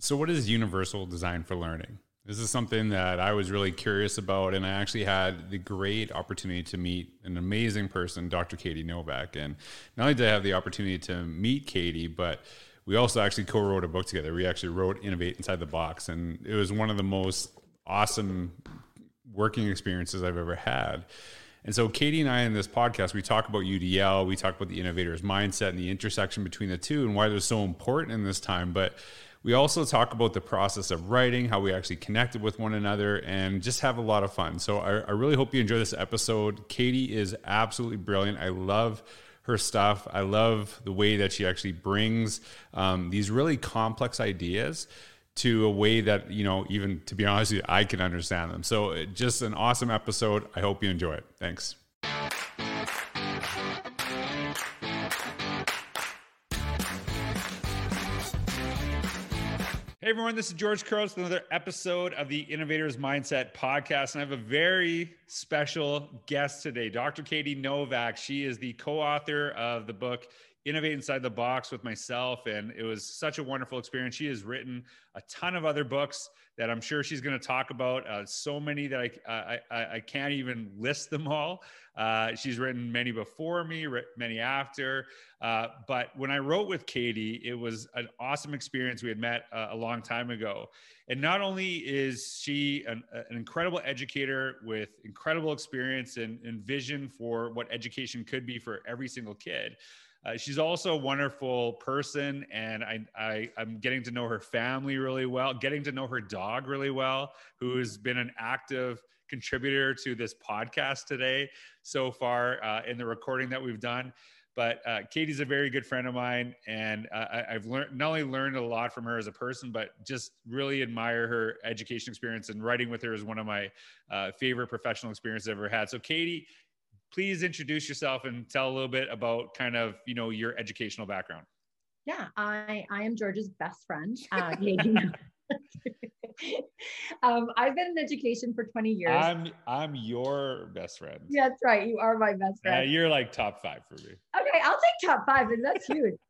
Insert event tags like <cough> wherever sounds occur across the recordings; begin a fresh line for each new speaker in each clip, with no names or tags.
So, what is universal design for learning? This is something that I was really curious about, and I actually had the great opportunity to meet an amazing person, Dr. Katie Novak. And not only did I have the opportunity to meet Katie, but we also actually co-wrote a book together. We actually wrote "Innovate Inside the Box," and it was one of the most awesome working experiences I've ever had. And so, Katie and I in this podcast, we talk about UDL, we talk about the innovator's mindset and the intersection between the two, and why they're so important in this time. But we also talk about the process of writing, how we actually connected with one another, and just have a lot of fun. So I, I really hope you enjoy this episode. Katie is absolutely brilliant. I love her stuff. I love the way that she actually brings um, these really complex ideas to a way that you know even to be honest with you i can understand them so just an awesome episode i hope you enjoy it thanks Hey everyone, this is George Couros with another episode of the Innovators Mindset podcast. And I have a very special guest today, Dr. Katie Novak. She is the co author of the book Innovate Inside the Box with myself. And it was such a wonderful experience. She has written a ton of other books that I'm sure she's going to talk about. Uh, so many that I, I, I, can't even list them all. Uh, she's written many before me, many after. Uh, but when I wrote with Katie, it was an awesome experience. We had met uh, a long time ago. And not only is she an, an incredible educator with incredible experience and, and vision for what education could be for every single kid, uh, she's also a wonderful person, and I, I I'm getting to know her family really well, getting to know her dog really well, who has been an active contributor to this podcast today so far uh, in the recording that we've done. But uh, Katie's a very good friend of mine, and uh, I, have learned not only learned a lot from her as a person, but just really admire her education experience. And writing with her is one of my uh, favorite professional experiences I've ever had. So, Katie, please introduce yourself and tell a little bit about kind of you know your educational background.
Yeah i i am george's best friend uh, <laughs> <laughs> um, i've been in education for 20 years.
I'm i'm your best friend.
Yeah, that's right you are my best friend.
yeah you're like top five for me.
Okay i'll take top five and that's huge. <laughs>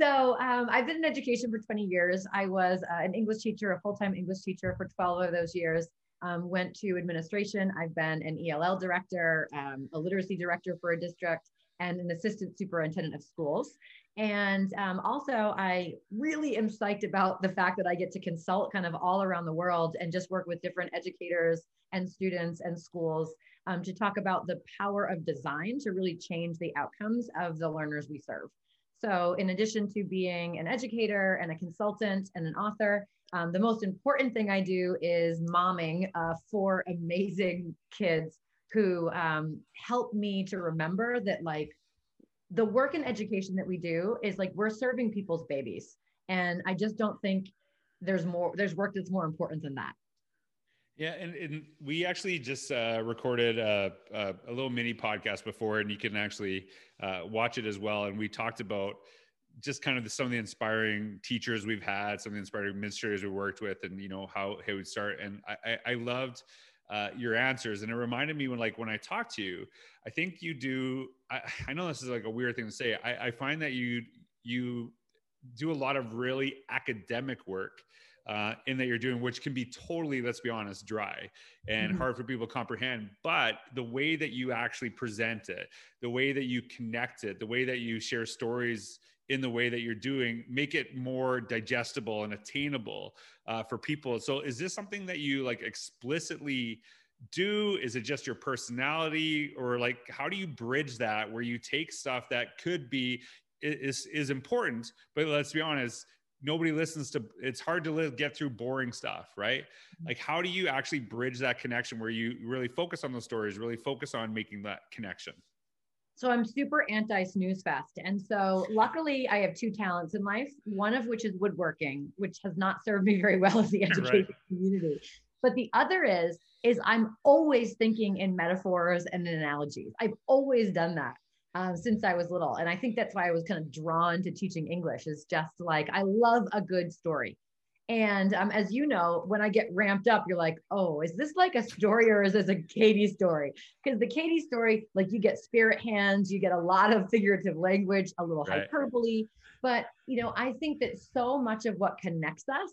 So um, I've been in education for 20 years. I was uh, an English teacher, a full-time English teacher for 12 of those years um, went to administration. I've been an ELL director, um, a literacy director for a district, and an assistant superintendent of schools. And um, also, I really am psyched about the fact that I get to consult kind of all around the world and just work with different educators and students and schools um, to talk about the power of design to really change the outcomes of the learners we serve. So, in addition to being an educator and a consultant and an author, um, the most important thing I do is momming uh, four <laughs> amazing kids who um, help me to remember that like the work in education that we do is like we're serving people's babies. And I just don't think there's more, there's work that's more important than that.
Yeah, and, and we actually just uh, recorded a, a, a, little mini podcast before, and you can actually uh, watch it as well. And we talked about just kind of the, some of the inspiring teachers we've had, some of the inspiring administrators we worked with, and you know how it would start. And I, I, I loved uh, your answers, and it reminded me when like when I talked to you, I think you do. I, I know this is like a weird thing to say. I, I find that you you do a lot of really academic work uh, in that you're doing, which can be totally, let's be honest, dry and mm-hmm. hard for people to comprehend. But the way that you actually present it, the way that you connect it, the way that you share stories in the way that you're doing make it more digestible and attainable uh, for people so is this something that you like explicitly do is it just your personality or like how do you bridge that where you take stuff that could be is is important but let's be honest nobody listens to it's hard to live, get through boring stuff right mm-hmm. like how do you actually bridge that connection where you really focus on those stories really focus on making that connection
so I'm super anti snooze fest. And so luckily I have two talents in life, one of which is woodworking, which has not served me very well in the <laughs> education right. community. But the other is, is I'm always thinking in metaphors and in analogies. I've always done that. Uh, since I was little. And I think that's why I was kind of drawn to teaching English is just like, I love a good story. And um, as you know, when I get ramped up, you're like, oh, is this like a story or is this a Katie story? Because the Katie story, like you get spirit hands, you get a lot of figurative language, a little right. hyperbole. But, you know, I think that so much of what connects us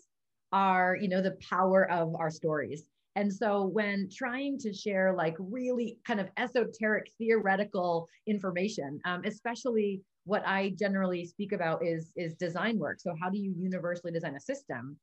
are, you know, the power of our stories. And so when trying to share like really kind of esoteric theoretical information, um, especially what I generally speak about is, is design work. So how do you universally design a system?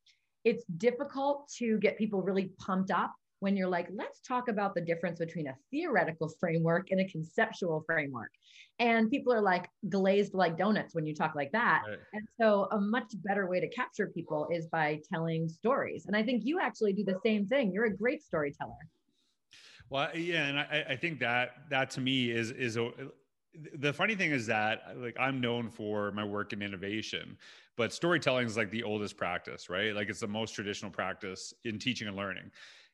It's difficult to get people really pumped up when you're like, let's talk about the difference between a theoretical framework and a conceptual framework. And people are like glazed like donuts when you talk like that. Right. And so, a much better way to capture people is by telling stories. And I think you actually do the same thing. You're a great storyteller.
Well, yeah, and I, I think that that to me is is a the funny thing is that like I'm known for my work in innovation, but storytelling is like the oldest practice, right? Like it's the most traditional practice in teaching and learning.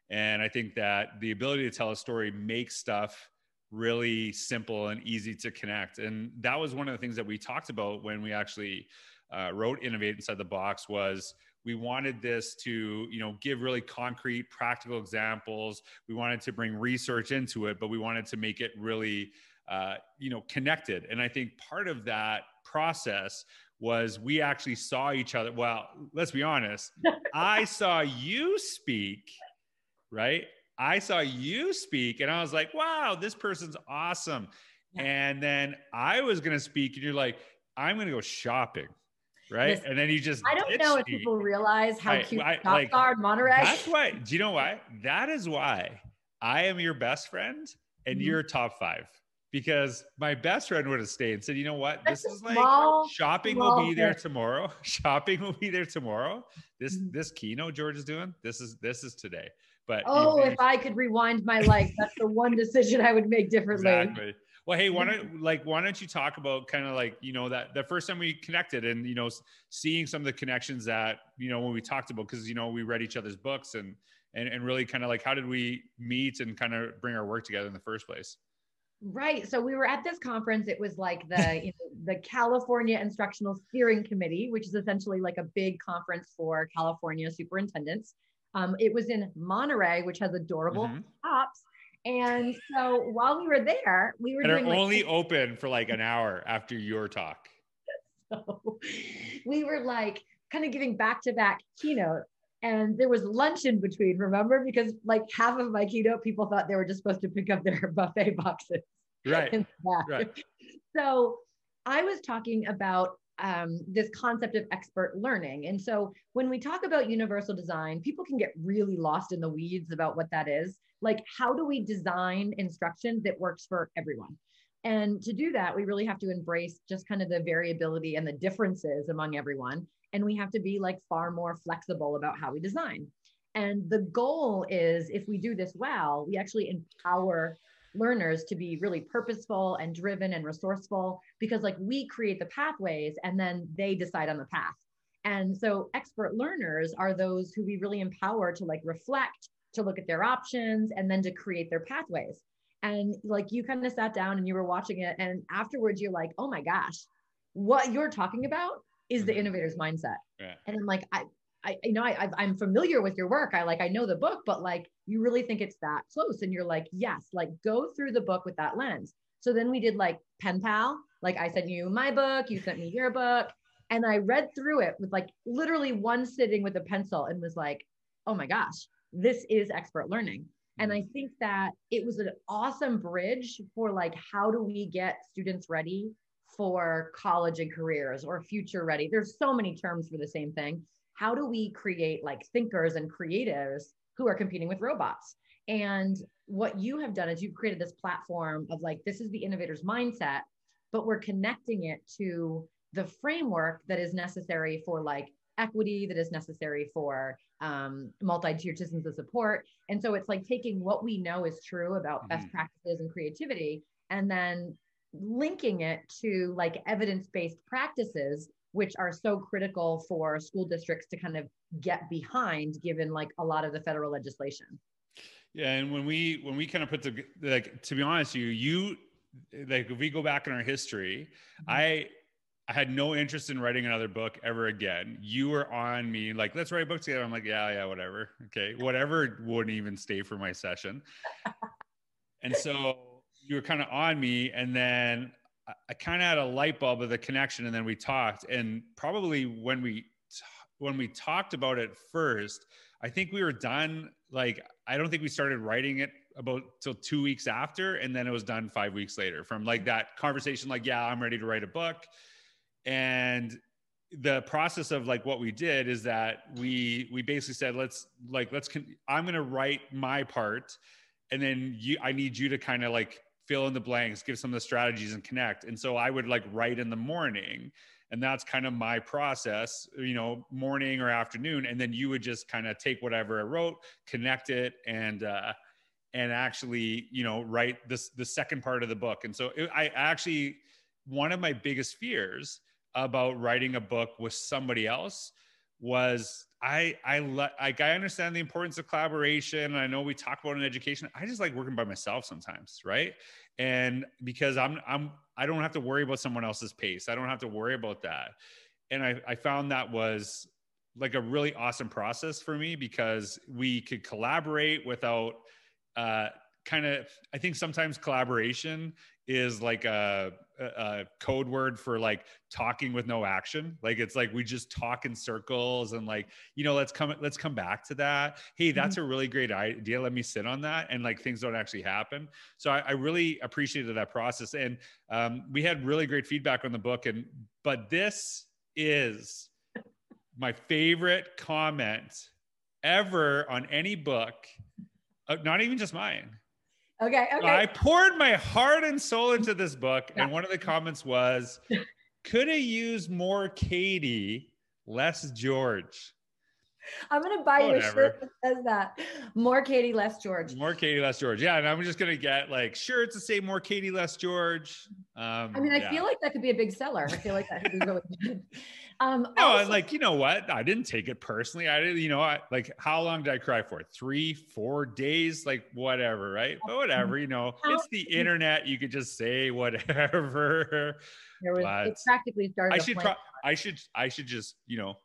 And I think that the ability to tell a story makes stuff really simple and easy to connect. And that was one of the things that we talked about when we actually uh, wrote Innovate Inside the Box was we wanted this to you know give really concrete practical examples. We wanted to bring research into it but we wanted to make it really uh, you know connected. And i think part of that process was we actually saw each other. Well let's be honest. <laughs> I saw you speak right? I saw you speak and I was like, wow, this person's awesome. Yeah. And then I was going to speak and you're like, I'm going to go shopping. Right. Listen, and then you just,
I don't know if me. people realize how I, cute I, shops like, are in Monterey.
That's why, do you know why? <laughs> That is why I am your best friend and mm-hmm. you're top five because my best friend would have stayed and said, you know what? This is like shopping will be there tomorrow. <laughs> Shopping will be there tomorrow. This, mm-hmm. this keynote George is doing, this is, this is today. But
oh, if I could rewind my life, that's the one decision I would make differently.
Exactly. Well, hey, why don't like why don't you talk about kind of like you know that the first time we connected and you know seeing some of the connections that you know when we talked about because you know we read each other's books and and and really kind of like how did we meet and kind of bring our work together in the first place?
Right. So we were at this conference. It was like the <laughs> you know, the California Instructional Steering Committee, which is essentially like a big conference for California superintendents. Um, it was in Monterey, which has adorable mm-hmm. shops. And so while we were there, we were
and doing only like, open for like an hour after your talk. <laughs>
So we were like kind of giving back to back keynote. And there was lunch in between, remember? Because like half of my keynote, people thought they were just supposed to pick up their <laughs> buffet boxes.
Right. Right.
So I was talking about um, this concept of expert learning. And so when we talk about universal design, people can get really lost in the weeds about what that is. Like, how do we design instruction that works for everyone? And to do that, we really have to embrace just kind of the variability and the differences among everyone. And we have to be like far more flexible about how we design. And the goal is if we do this well, we actually empower learners to be really purposeful and driven and resourceful because like we create the pathways and then they decide on the path and so expert learners are those who we really empower to like reflect to look at their options and then to create their pathways and like you kind of sat down and you were watching it and afterwards you're like oh my gosh what you're talking about is the mm-hmm. innovator's mindset yeah. and i'm like i I, you know, I, I'm familiar with your work. I like, I know the book, but like, you really think it's that close. And you're like, yes, like go through the book with that lens. So then we did like pen pal. Like I sent you my book, you sent me your book. And I read through it with like literally one sitting with a pencil and was like, oh my gosh, this is expert learning. And I think that it was an awesome bridge for like, how do we get students ready for college and careers or future ready? There's so many terms for the same thing how do we create like thinkers and creatives who are competing with robots? And what you have done is you've created this platform of like, this is the innovator's mindset, but we're connecting it to the framework that is necessary for like equity, that is necessary for um, multi-tiered systems of support. And so it's like taking what we know is true about mm-hmm. best practices and creativity and then linking it to like evidence-based practices which are so critical for school districts to kind of get behind given like a lot of the federal legislation
yeah and when we when we kind of put the like to be honest you you like if we go back in our history mm-hmm. i I had no interest in writing another book ever again. You were on me, like, let's write a book together. I'm like, yeah, yeah, whatever. Okay. Whatever wouldn't even stay for my session. <laughs> and so you were kind of on me. And then I kind of had a light bulb of the connection, and then we talked. And probably when we when we talked about it first, I think we were done. Like, I don't think we started writing it about till two weeks after, and then it was done five weeks later from like mm-hmm. that conversation. Like, yeah, I'm ready to write a book, and the process of like what we did is that we we basically said let's like let's con- i'm going to write my part and then you i need you to kind of like fill in the blanks give some of the strategies and connect and so i would like write in the morning and that's kind of my process you know morning or afternoon and then you would just kind of take whatever i wrote connect it and uh and actually you know write this the second part of the book and so it, i actually one of my biggest fears about writing a book with somebody else was I I like I understand the importance of collaboration. I know we talk about in education. I just like working by myself sometimes, right? And because I'm I'm I don't have to worry about someone else's pace. I don't have to worry about that. And I, I found that was like a really awesome process for me because we could collaborate without uh, kind of i think sometimes collaboration is like a, a, code word for like talking with no action. Like it's like we just talk in circles and like you know let's come let's come back to that. Hey mm-hmm. that's mm-hmm. a really great idea. Let me sit on that. And like things don't actually happen. So i, I really appreciated that process. And um, we had really great feedback on the book. And but this is my favorite comment ever on any book uh, not even just mine
Okay. Okay.
I poured my heart and soul into this book, yeah. and one of the comments was, <laughs> "Could have used more Katie, less George."
I'm gonna buy Whatever. you a shirt that says that. More Katie, less George.
More Katie, less George. Yeah, and I'm just gonna get like shirts to say more Katie, less George.
Um, I mean, I yeah. feel like that could be a big seller. I feel like that could be really <laughs> good.
Um, no, also- like you know what? I didn't take it personally. I didn't, you know, I, like how long did I cry for? Three, four days, like whatever, right? But whatever, you know, it's the internet. You could just say whatever.
Was, it practically started.
I should try. I should. I should just, you know,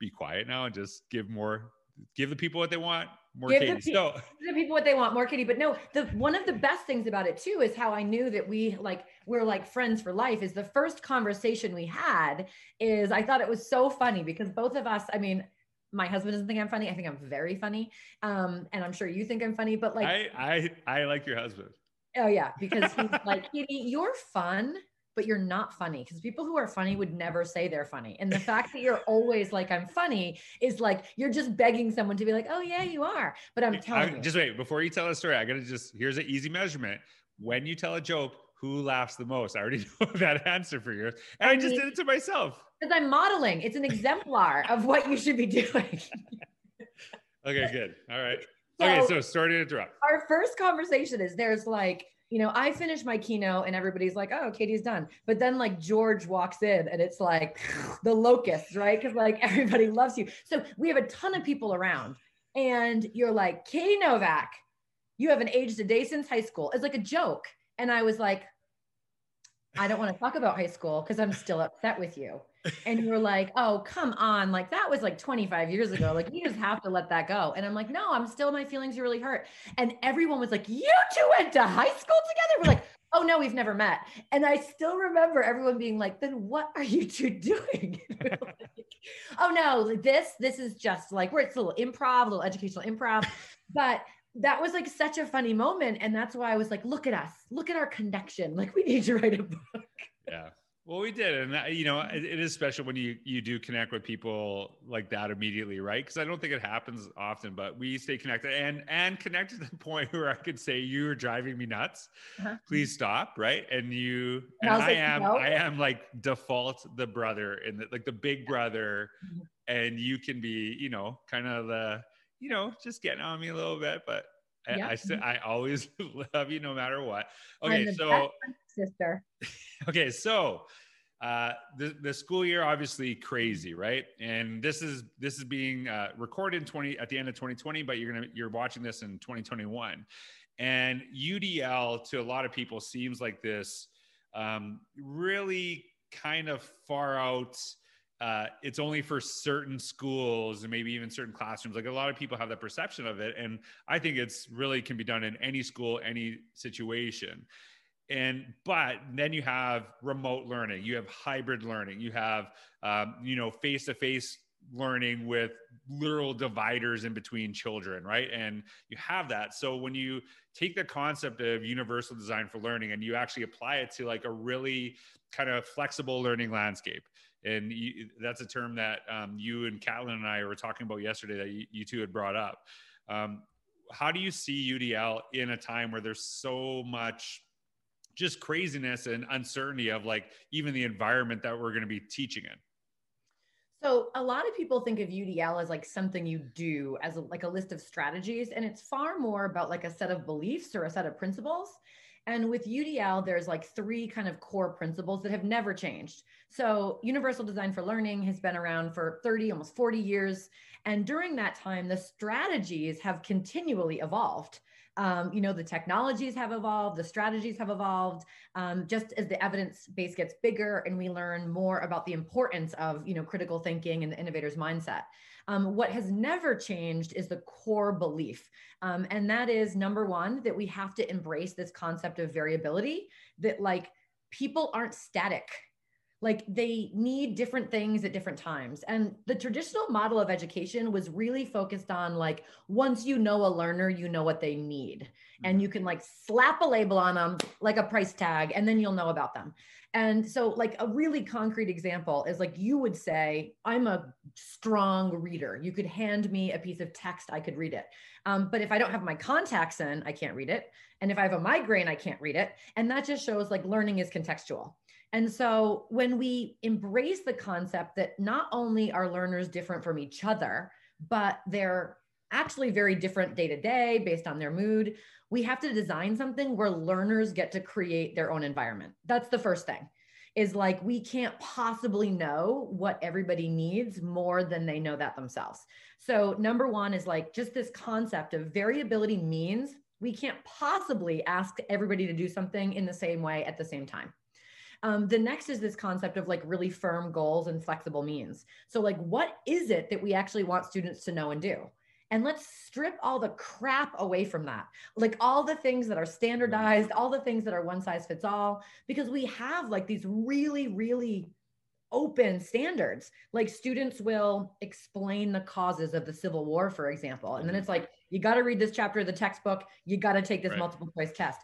be quiet now and just give more. Give the people what they want more give Katie. The, so
the people what they want, more Katie. But no, the one of the best things about it too is how I knew that we like we're like friends for life. Is the first conversation we had is I thought it was so funny because both of us, I mean, my husband doesn't think I'm funny. I think I'm very funny, um, and I'm sure you think I'm funny. But like,
I I, I like your husband.
Oh yeah, because he's like, Katie, you're fun but you're not funny because people who are funny would never say they're funny. And the fact that you're always like, I'm funny is like, you're just begging someone to be like, oh, yeah, you are. But I'm telling I, you.
Just wait, before you tell a story, I got to just, here's an easy measurement. When you tell a joke, who laughs the most? I already <laughs> know that answer for you. And I, I just did it to myself.
Because I'm modeling. It's an exemplar of what you should be doing. <laughs>
okay, good. All right. So, okay, so story to interrupt.
Our first conversation is there's like, you know, I finish my keynote and everybody's like, oh, Katie's done. But then like George walks in and it's like <laughs> the locusts, right? Because like <laughs> everybody loves you. So we have a ton of people around. And you're like, Katie Novak, you haven't aged a day since high school. It's like a joke. And I was like, I don't want to talk about high school because I'm still upset with you and you're like, oh, come on. Like that was like 25 years ago. Like you just have to let that go. And I'm like, no, I'm still, my feelings are really hurt. And everyone was like, you two went to high school together? We're like, oh no, we've never met. And I still remember everyone being like, then what are you two <laughs> doing? <laughs> like, oh no, this, this is just like, where it's a little improv, a little educational improv. But that was like such a funny moment. And that's why I was like, look at us, look at our connection. Like we need to write a book.
Yeah. Well, we did, and that, you know, it, it is special when you you do connect with people like that immediately, right? Because I don't think it happens often, but we stay connected and and connected to the <laughs> point where I could say you are driving me nuts. Uh-huh. Please stop, right? And you and, and I, I am no. I am like default the brother in the like the big brother, mm-hmm. and you can be you know kind of the you know just getting on me a little bit, but I, I, I always <laughs> love you no matter what. Okay, so
sister. <laughs>
okay, so uh, the, the school year obviously crazy, right? And this is this is being uh, recorded 20 at the end of 2020, but you're gonna you're watching this in 2021, and UDL to a lot of people seems like this um, really kind of far out. Uh, it's only for certain schools and maybe even certain classrooms. Like a lot of people have that perception of it, and I think it's really can be done in any school, any situation and but then you have remote learning you have hybrid learning you have um, you know face-to-face learning with literal dividers in between children, right? And you have that. So when you take the concept of universal design for learning and you actually apply it to like a really kind of flexible learning landscape, and you, that's a term that um, you and Catlin and I were talking about yesterday that you, you two had brought up. Um, how do you see UDL in a time where there's so much just craziness and uncertainty of like even the environment that we're going to be teaching in?
So a lot of people think of UDL as like something you do as a, like a list of strategies, and it's far more about like a set of beliefs or a set of principles. And with UDL, there's like three kind of core principles that have never changed. So universal design for learning has been around for 30, almost 40 years. And during that time, the strategies have continually evolved um, you know, the technologies have evolved, the strategies have evolved, um, just as the evidence base gets bigger and we learn more about the importance of, you know, critical thinking and the innovator's mindset. Um, what has never changed is the core belief. Um, and that is number one, that we have to embrace this concept of variability, that like people aren't static like they need different things at different times. And the traditional model of education was really focused on like once you know a learner you know what they need. And mm-hmm. you can like slap a label on them like a price tag and then you'll know about them. And so like a really concrete example is like you would say i'm a strong reader. You could hand me a piece of text i could read it. Um, but if i don't have my contacts in i can't read it. And if i have a migraine i can't read it. And that just shows like learning is contextual and so when we embrace the concept that not only are learners different from each other, but they're actually very different day to day based on their mood, we have to design something where learners get to create their own environment. That's the first thing. Is like we can't possibly know what everybody needs more than they know that themselves. So, number one is like just this concept of variability means we can't possibly ask everybody to do something in the same way at the same time. Um, the next is this concept of like really firm goals and flexible means. So, like, what is it that we actually want students to know and do? And let's strip all the crap away from that. Like all the things that are standardized, all the things that are one size fits all, because we have like these really, really open standards. Like students will explain the causes of the Civil War, for example. And then it's like, you got to read this chapter of the textbook, you got to take this right. multiple choice test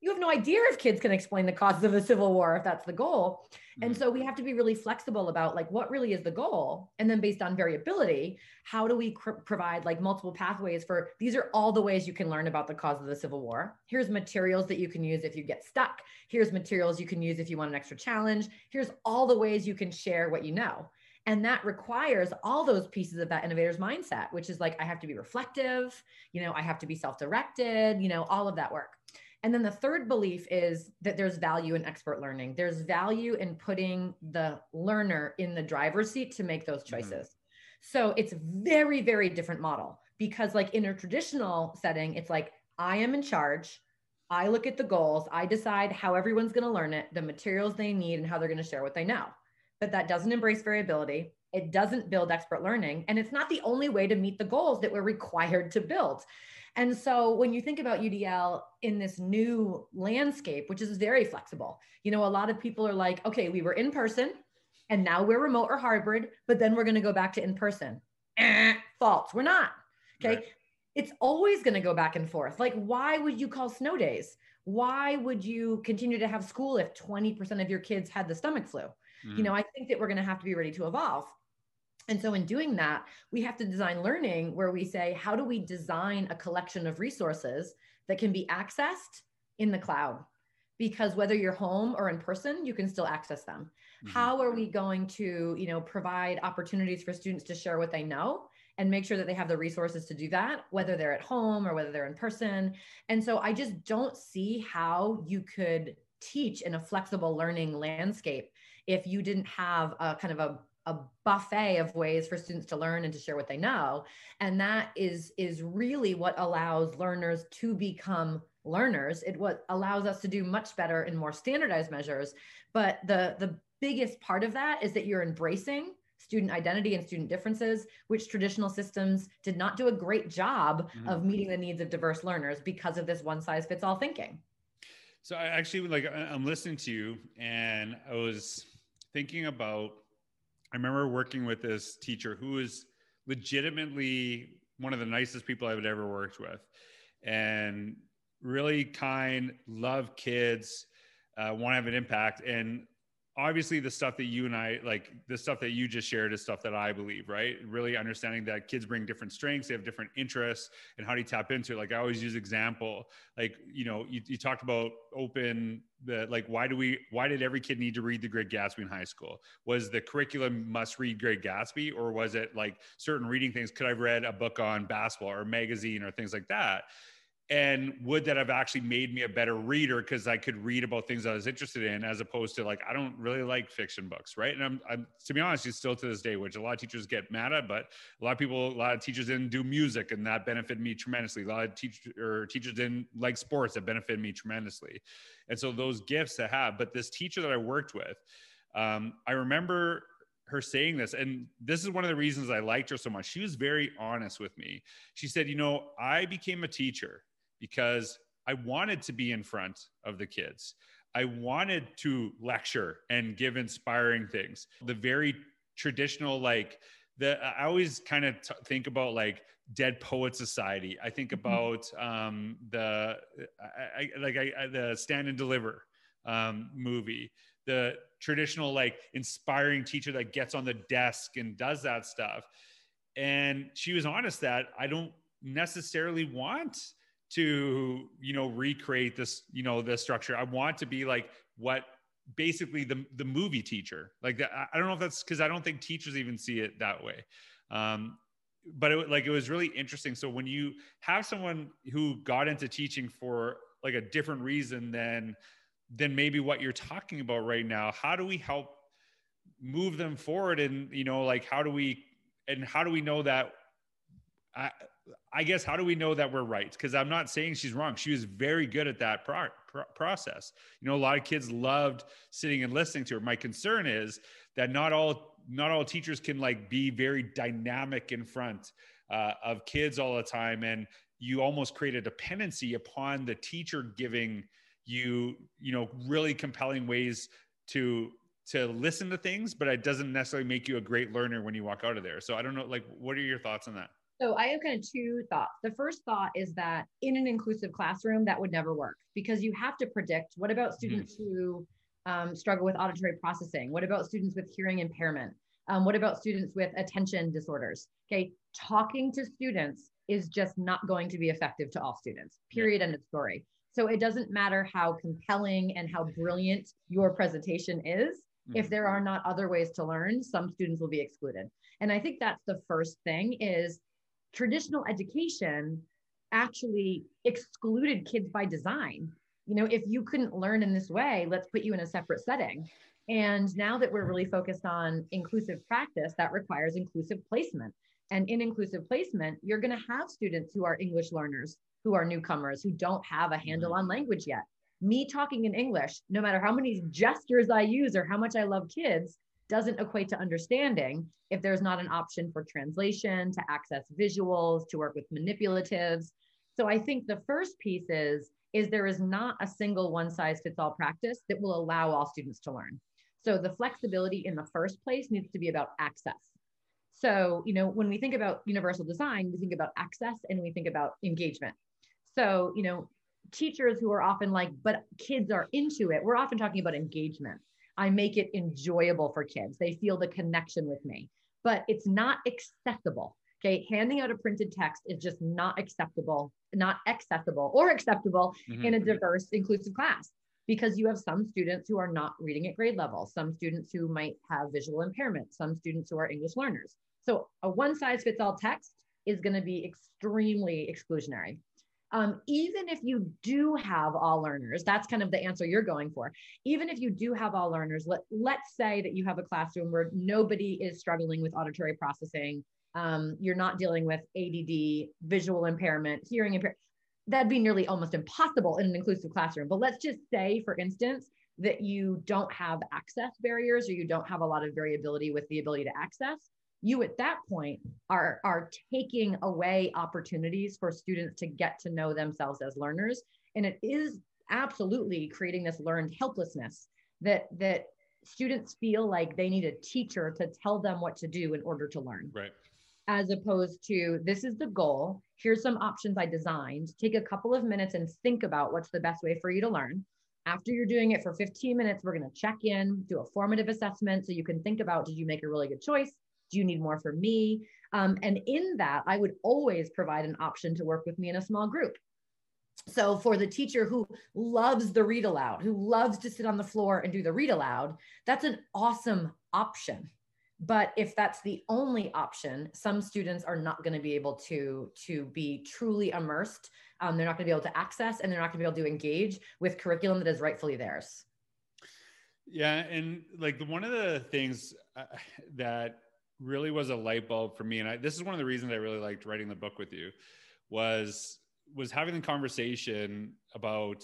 you have no idea if kids can explain the causes of the civil war if that's the goal. And mm-hmm. so we have to be really flexible about like what really is the goal? And then based on variability how do we cr- provide like multiple pathways for these are all the ways you can learn about the cause of the civil war. Here's materials that you can use if you get stuck. Here's materials you can use if you want an extra challenge. Here's all the ways you can share what you know. And that requires all those pieces of that innovator's mindset which is like i have to be reflective you know i have to be self-directed you know all of that work and then the third belief is that there's value in expert learning. There's value in putting the learner in the driver's seat to make those mm-hmm. choices. Mm-hmm. So it's very, very different model because, like in a traditional setting, it's like I am in charge. I look at the goals. I decide how everyone's going to learn it, the materials they need, and how they're going to share what they know. But that doesn't embrace variability. It doesn't build expert learning. And it's not the only way to meet the goals that we're required to build. And so when you think about UDL in this new landscape, which is very flexible, you know, a lot of people are like, okay, we were in person and now we're remote or hybrid, but then we're going to go back to in person. Eh, false. We're not. Okay. Right. It's always going to go back and forth. Like, why would you call snow days? Why would you continue to have school if 20% of your kids had the stomach flu? Mm. You know, I think that we're going to have to be ready to evolve. And so, in doing that, we have to design learning where we say, how do we design a collection of resources that can be accessed in the cloud? Because whether you're home or in person, you can still access them. Mm-hmm. How are we going to, you know, provide opportunities for students to share what they know and make sure that they have the resources to do that, whether they're at home or whether they're in person? And so, I just don't see how you could teach in a flexible learning landscape if you didn't have a kind of a a buffet of ways for students to learn and to share what they know. And that is is really what allows learners to become learners. It what allows us to do much better in more standardized measures. But the the biggest part of that is that you're embracing student identity and student differences which traditional systems did not do a great job mm-hmm. of meeting the needs of diverse learners because of this one size fits all thinking.
So i actually like i'm listening to you and i was thinking about I remember working with this teacher who was legitimately one of the nicest people I've ever worked with, and really kind, love kids, uh, want to have an impact, and obviously the stuff that you and I like the stuff that you just shared is stuff that I believe, right? Really understanding that kids bring different strengths, they have different interests, and how do you tap into it? Like I always use example, like you know, you, you talked about open the like why do we why did every kid need to read the Great Gatsby in high school? Was the curriculum must read Great Gatsby, or was it like certain reading things? Could I've read a book on basketball or magazine or things like that? And would that have actually made me a better reader because i could read about things i was interested in as opposed to like i don't really like fiction books right? And i'm, I'm to be honest it's still to this day which a lot of teachers get mad at but a lot of people a lot of teachers didn't do music and that benefited me tremendously. A lot of teachers or teachers didn't like sports that benefited me tremendously. And so those gifts to have but this teacher that i worked with um, i remember her saying this and this is one of the reasons i liked her so much. She was very honest with me. She said you know i became a teacher because I wanted to be in front of the kids. I wanted to lecture and give inspiring things. The very traditional, like, the, I always kind of t- think about like Dead Poet Society. I think mm-hmm. about um, the I, I, like I, the Stand and Deliver um, movie. The traditional like inspiring teacher that gets on the desk and does that stuff. And she was honest that I don't necessarily want to you know recreate this you know the structure. I want to be like what basically the the movie teacher. Like i don't know if that's because i don't think teachers even see it that way. Um but it like it was really interesting. So when you have someone who got into teaching for like a different reason than than maybe what you're talking about right now how do we help move them forward? And you know like how do we and how do we know that I, I guess how do we know that we're right? Because I'm not saying she's wrong. She was very good at that pro- pro- process. You know, a lot of kids loved sitting and listening to her. My concern is that not all not all teachers can like be very dynamic in front uh, of kids all the time, and you almost create a dependency upon the teacher giving you you know really compelling ways to to listen to things, but it doesn't necessarily make you a great learner when you walk out of there. So I don't know, like, what are your thoughts on that?
So I have kind of two thoughts. The first thought is that in an inclusive classroom, that would never work because you have to predict what about mm-hmm. students mm-hmm. who um, struggle with auditory processing? What about students with hearing impairment? Um, what about students with attention disorders? Okay, talking to students is just not going to be effective to all students, period, yeah. end of story. So it doesn't matter how compelling and how brilliant your presentation is. Mm-hmm. If there are not other ways to learn, some students will be excluded. And I think that's the first thing is traditional education actually excluded kids by design. You know, if you couldn't learn in this way, let's put you in a separate setting. And now that we're really focused on inclusive practice, that requires inclusive placement. And in inclusive placement, you're going to have students who are English learners, who are newcomers, who don't have a handle on language yet. Me talking in English, no matter how many gestures I use or how much I love kids, doesn't equate to understanding if there's not an option for translation, to access visuals, to work with manipulatives. So I think the first piece is, is there is not a single one size fits all practice that will allow all students to learn. So the flexibility in the first place needs to be about access. So, you know, when we think about universal design, we think about access and we think about engagement. So, you know, teachers who are often like, but kids are into it, we're often talking about engagement. I make it enjoyable for kids. They feel the connection with me, but it's not accessible. Okay. Handing out a printed text is just not acceptable, not accessible or acceptable mm-hmm. in a diverse, inclusive class because you have some students who are not reading at grade level, some students who might have visual impairment, some students who are English learners. So a one size fits all text is going to be extremely exclusionary um, even if you do have all learners, that's kind of the answer you're going for. Even if you do have all learners, let, let's say that you have a classroom where nobody is struggling with auditory processing. Um, you're not dealing with ADD, visual impairment, hearing impairment. That'd be nearly almost impossible in an inclusive classroom. But let's just say, for instance, that you don't have access barriers or you don't have a lot of variability with the ability to access you at that point are are taking away opportunities for students to get to know themselves as learners and it is absolutely creating this learned helplessness that that students feel like they need a teacher to tell them what to do in order to learn.
Right.
As opposed to this is the goal. Here's some options I designed. Take a couple of minutes and think about what's the best way for you to learn. After you're doing it for 15 minutes, we're going to check in, do a formative assessment so you can think about did you make a really good choice? Do you need more from me? Um, and in that, I would always provide an option to work with me in a small group. So for the teacher who loves the read aloud, who loves to sit on the floor and do the read aloud, that's an awesome option. But if that's the only option, some students are not going to be able to, to be truly immersed. Um, they're not going to be able to access and they're not going to be able to engage with curriculum that is rightfully theirs.
Yeah. And like one of the things uh, that really was a light bulb for me, and I, this is one of the reasons I really liked writing the book with you, was was having the conversation about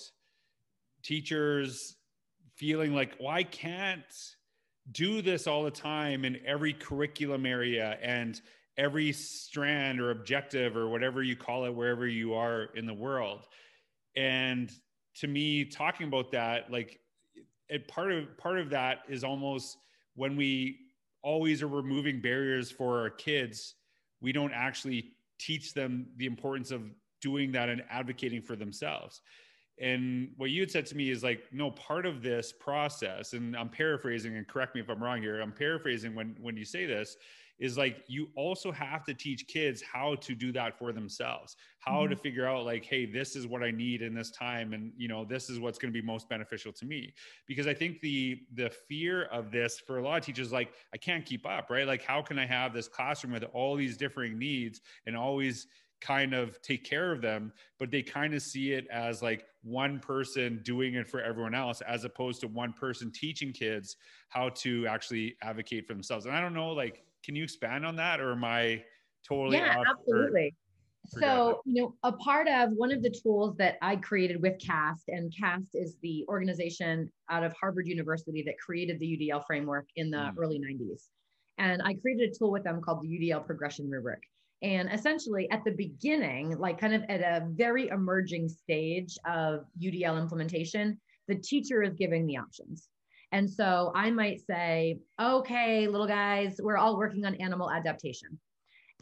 teachers feeling like, well, can't do this all the time in every curriculum area and every strand or objective or whatever you call it, wherever you are in the world. And to me, talking about that, like it part of part of that is almost when we always are removing barriers for our kids, we don't actually teach them the importance of doing that and advocating for themselves. And what you had said to me is like, no, part of this process, and I'm paraphrasing, and correct me if I'm wrong here. I'm paraphrasing when when you say this, is like you also have to teach kids how to do that for themselves, how mm-hmm. to figure out like, hey, this is what I need in this time, and you know, this is what's going to be most beneficial to me. Because I think the the fear of this for a lot of teachers, like, I can't keep up, right? Like, how can I have this classroom with all these differing needs and always kind of take care of them, but they kind of see it as like one person doing it for everyone else, as opposed to one person teaching kids how to actually advocate for themselves. And I don't know, like, can you expand on that, or am I totally?
Yeah, absolutely. so, you know, a part of one of the tools that I created with CAST, and CAST is the organization out of Harvard University that created the UDL framework in the mm. early 90s. And I created a tool with them called the UDL progression rubric. And essentially, at the beginning, like kind of at a very emerging stage of UDL implementation, the teacher is giving the options. And so I might say, okay, little guys, we're all working on animal adaptation.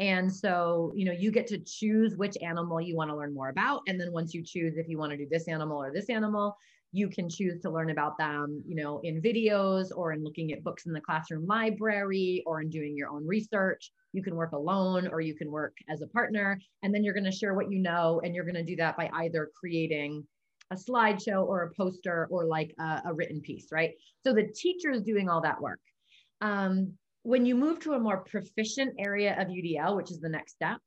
And so, you know, you get to choose which animal you want to learn more about. And then once you choose if you want to do this animal or this animal, you can choose to learn about them, you know, in videos or in looking at books in the classroom library or in doing your own research. You can work alone or you can work as a partner. And then you're going to share what you know. And you're going to do that by either creating a slideshow or a poster or like a, a written piece, right? So the teacher is doing all that work. Um, when you move to a more proficient area of UDL, which is the next step,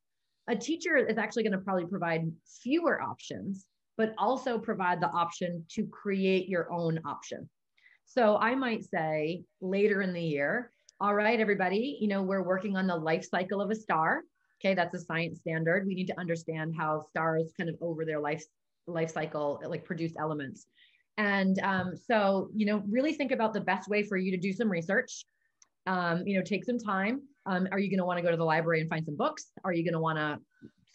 a teacher is actually going to probably provide fewer options but also provide the option to create your own option. So I might say later in the year, all right, everybody, you know, we're working on the life cycle of a star. Okay, that's a science standard. We need to understand how stars kind of over their life life cycle like produce elements. And um, so, you know, really think about the best way for you to do some research. Um, you know, take some time. Um, are you going to want to go to the library and find some books? Are you going to want to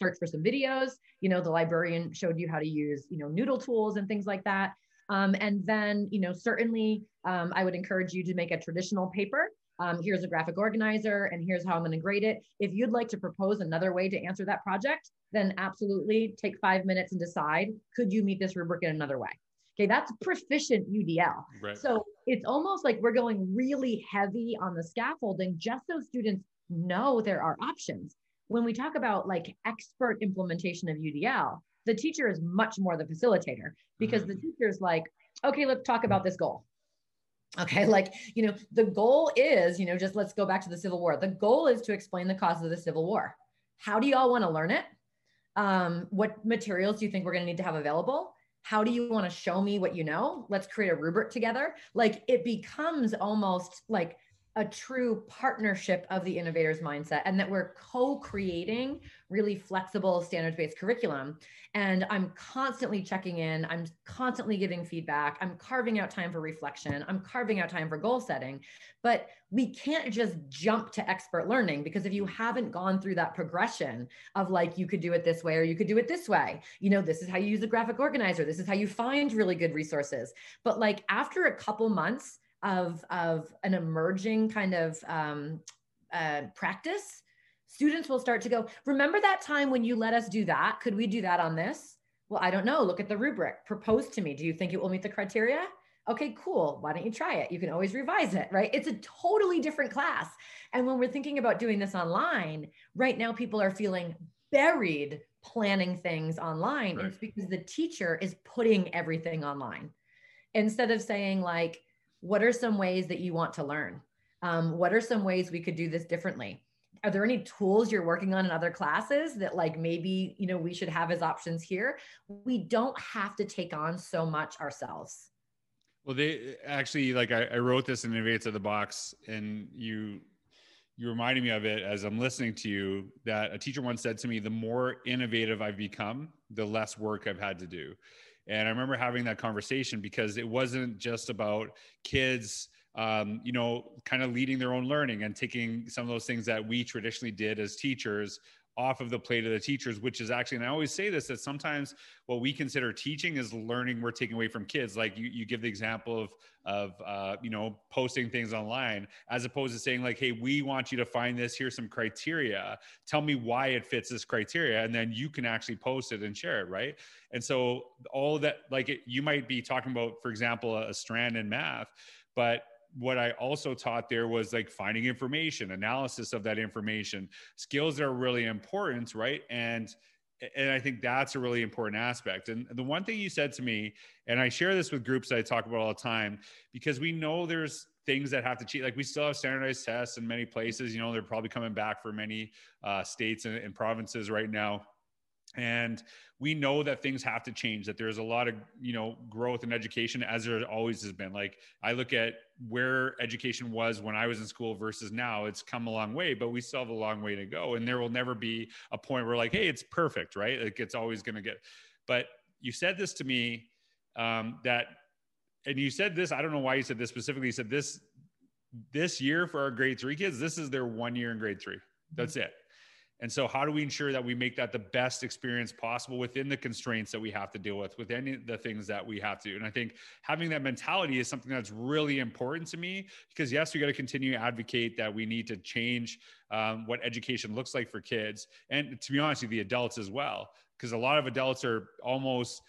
search for some videos. You know, the librarian showed you how to use, you know, NoodleTools and things like that. Um, and then, you know, certainly um, I would encourage you to make a traditional paper. Um, here's a graphic organizer and here's how I'm going to grade it. If you'd like to propose another way to answer that project, then absolutely take five minutes and decide, could you meet this rubric in another way? Okay, that's proficient UDL. Right. So it's almost like we're going really heavy on the scaffolding just so students know there are options when we talk about like expert implementation of UDL, the teacher is much more the facilitator because mm-hmm. the teacher is like, okay, let's talk about this goal. Okay, <laughs> like, you know, the goal is, you know, just let's go back to the Civil War. The goal is to explain the causes of the Civil War. How do y'all want to learn it? Um, what materials do you think we're going to need to have available? How do you want to show me what you know? Let's create a rubric together. Like it becomes almost like a true partnership of the innovators mindset and that we're co-creating really flexible standards-based curriculum. And i'm constantly checking in. I'm constantly giving feedback. I'm carving out time for reflection. I'm carving out time for goal setting. But we can't just jump to expert learning because if you haven't gone through that progression of like you could do it this way or you could do it this way you know this is how you use a graphic organizer. This is how you find really good resources. But like after a couple months of, of an emerging kind of um, uh, practice, students will start to go, remember that time when you let us do that? Could we do that on this? Well, I don't know. Look at the rubric. Propose to me. Do you think it will meet the criteria? Okay, cool. Why don't you try it? You can always revise it, right? It's a totally different class. And when we're thinking about doing this online, right now people are feeling buried planning things online. Right. It's because the teacher is putting everything online instead of saying, like, what are some ways that you want to learn? Um, what are some ways we could do this differently? Are there any tools you're working on in other classes that like maybe you know we should have as options here? We don't have to take on so much ourselves.
Well, they actually like I, I wrote this in Innovate of the Box, and you you reminded me of it as I'm listening to you that a teacher once said to me, the more innovative I've become, the less work I've had to do. And I remember having that conversation because it wasn't just about kids, um, you know, kind of leading their own learning and taking some of those things that we traditionally did as teachers off of the plate of the teachers, which is actually, and I always say this, that sometimes what we consider teaching is learning we're taking away from kids. Like you, you give the example of, of, uh, you know, posting things online, as opposed to saying like, Hey, we want you to find this, here's some criteria. Tell me why it fits this criteria. And then you can actually post it and share it. Right. And so all that, like it, you might be talking about, for example, a, a strand in math, but what I also taught there was like finding information, analysis of that information, skills that are really important, right? And and I think that's a really important aspect. And the one thing you said to me, and I share this with groups that I talk about all the time, because we know there's things that have to cheat. Like we still have standardized tests in many places. You know, they're probably coming back for many uh, states and, and provinces right now and we know that things have to change that there's a lot of you know growth in education as there always has been. Like i look at where education was when i was in school versus now it's come a long way but we still have a long way to go. And there will never be a point where like hey it's perfect right? Like it's always going to get but you said this to me um, that and you said this i don't know why you said this specifically you said this this year for our grade three kids this is their one year in grade three. That's it and so, how do we ensure that we make that the best experience possible within the constraints that we have to deal with, with any the things that we have to? And I think having that mentality is something that's really important to me because, yes, we got to continue to advocate that we need to change um, what education looks like for kids. And to be honest with the adults as well, because a lot of adults are almost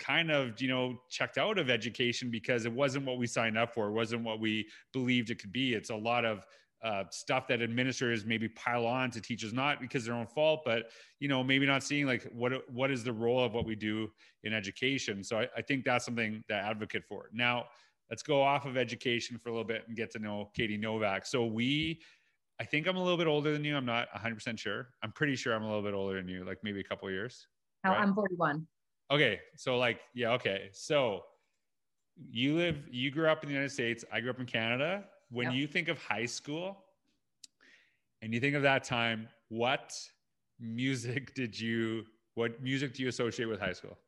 kind of you know checked out of education because it wasn't what we signed up for it wasn't what we believed it could be it's a lot of uh, stuff that administrators maybe pile on to teachers, not because their own fault, but you know maybe not seeing like what what is the role of what we do in education. So I, I think that's something that I advocate for. Now let's go off of education for a little bit and get to know Katie Novak. So we, I think I'm a little bit older than you. I'm not 100% sure. I'm pretty sure I'm a little bit older than you, like maybe a couple years.
Oh, right? I'm 41.
Okay, so like yeah, okay. So you live, you grew up in the United States. I grew up in Canada when yep. you think of high school and you think of that time, what music <laughs> did you, what music do you associate with high school?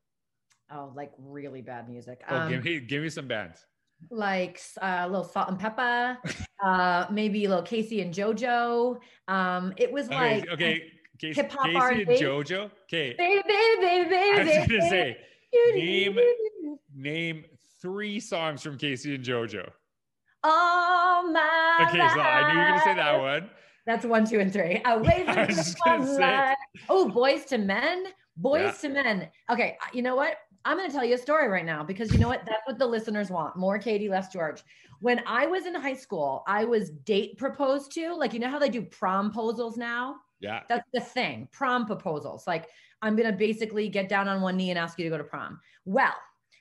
Oh, like really bad music.
Oh, um, give me, give me some bands.
Like uh, a little Salt-N-Pepa, <laughs> uh, maybe a little K-Ci and JoJo. Um, it was
okay,
like
okay, hip hop K-Ci and JoJo. Okay,
baby, baby, baby, baby.
I was gonna say, name name three songs from K-Ci and JoJo
all my
Okay, so I knew you were gonna say that one.
That's one, two, and three. Away from the Oh, Boyz II Men. Boys yeah. to men. Okay, uh, you know what? I'm going to tell you a story right now because you know what? That's what the listeners want. More Katie, less George. When I was in high school, I was date proposed to. Like, you know how they do prom proposals now?
Yeah.
That's the thing. Prom proposals. Like, I'm going to basically get down on one knee and ask you to go to prom. Well,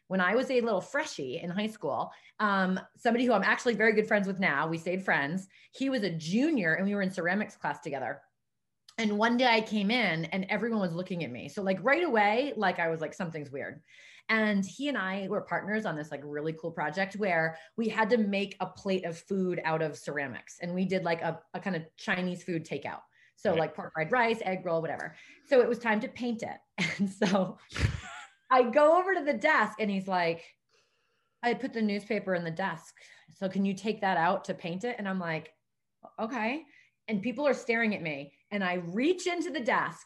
when I was a little freshie in high school, um, somebody who I'm actually very good friends with now, we stayed friends. He was a junior and we were in ceramics class together. And one day I came in and everyone was looking at me. So, like, right away, like, I was like, something's weird. And he and I were partners on this like really cool project where we had to make a plate of food out of ceramics. And we did like a, a kind of Chinese food takeout. So, like pork fried rice, egg roll, whatever. So, it was time to paint it. <laughs> And so, <laughs> I go over to the desk and he's like, I put the newspaper in the desk. So can you take that out to paint it? And I'm like, okay. And people are staring at me. And I reach into the desk.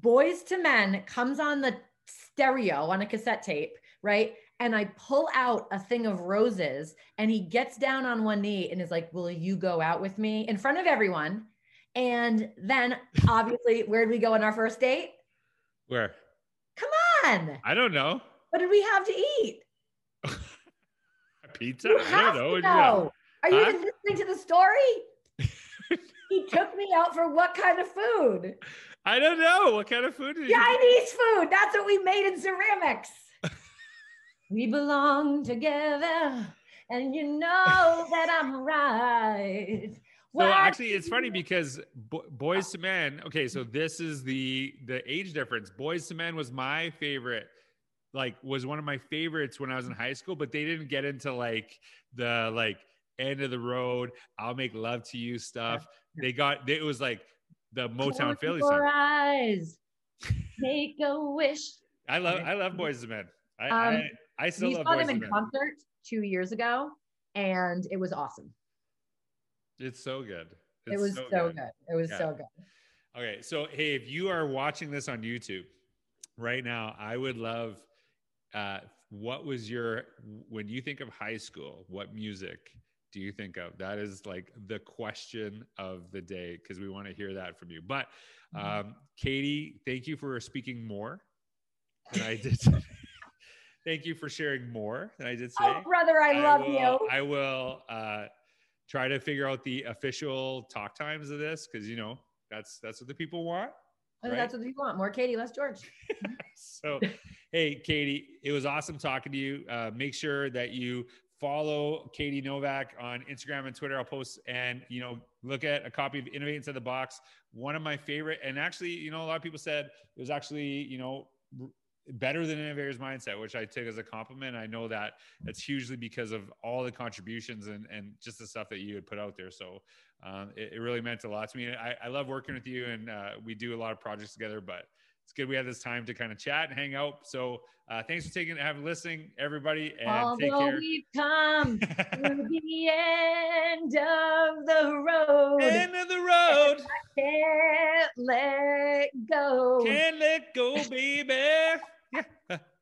Boyz II Men comes on the stereo on a cassette tape, right? and I pull out a thing of roses and he gets down on one knee and is like, Will you go out with me in front of everyone? And then obviously, where did we go on our first date?
Where?
On.
I don't know.
What did we have to eat? <laughs>
Pizza?
You
I
have
don't know.
to know. Are you
Huh?
even listening to the story? <laughs> he took me out for what kind of food?
I don't know. What kind of food did
Chinese food. That's what we made in ceramics. <laughs> we belong together, and you know that I'm right.
So actually, it's funny because Bo- Boyz II Men. Okay, so this is the the age difference. Boyz II Men was my favorite. Like, was one of my favorites when I was in high school. But they didn't get into like the like end of the road. I'll make love to you stuff. They got. It was like the Motown
Close
Philly
your
song.
eyes. Make a wish. <laughs>
I love. I love Boyz II Men. I
Um,
I, I still
we
love
saw
Boys
them in concert two years ago, and it was awesome.
It's so good.
it was so, good. It was
Yeah.
so good.
Okay, so hey, if you are watching this on YouTube right now, I would love. Uh, what was your when you think of high school? What music do you think of? That is like the question of the day because we want to hear that from you. But
Mm-hmm.
um, Katie, thank you for speaking more than I did. <laughs> thank you for sharing more than I did say.
Oh, brother, I, love
will,
you.
I will uh, try to figure out the official talk times of this because you know that's that's what the people want. Right?
That's what we want. More Katie, less George. <laughs>
So, hey, Katie, it was awesome talking to you. Uh, make sure that you follow Katie Novak on Instagram and Twitter. I'll post and you know look at a copy of Innovate Inside the Box. One of my favorite, and actually, you know, a lot of people said it was actually you know better than Innovator's Mindset, which I took as a compliment. I know that that's hugely because of all the contributions and and just the stuff that you had put out there. So. Um, it, it really meant a lot to me. I, I love working with you, and uh, we do a lot of projects together. But it's good we had this time to kind of chat and hang out. So uh, thanks for taking have listening, everybody, and take
Although
care.
we've come <laughs> to the end of the road,
End of the road,
can't let go.
can't let go, baby.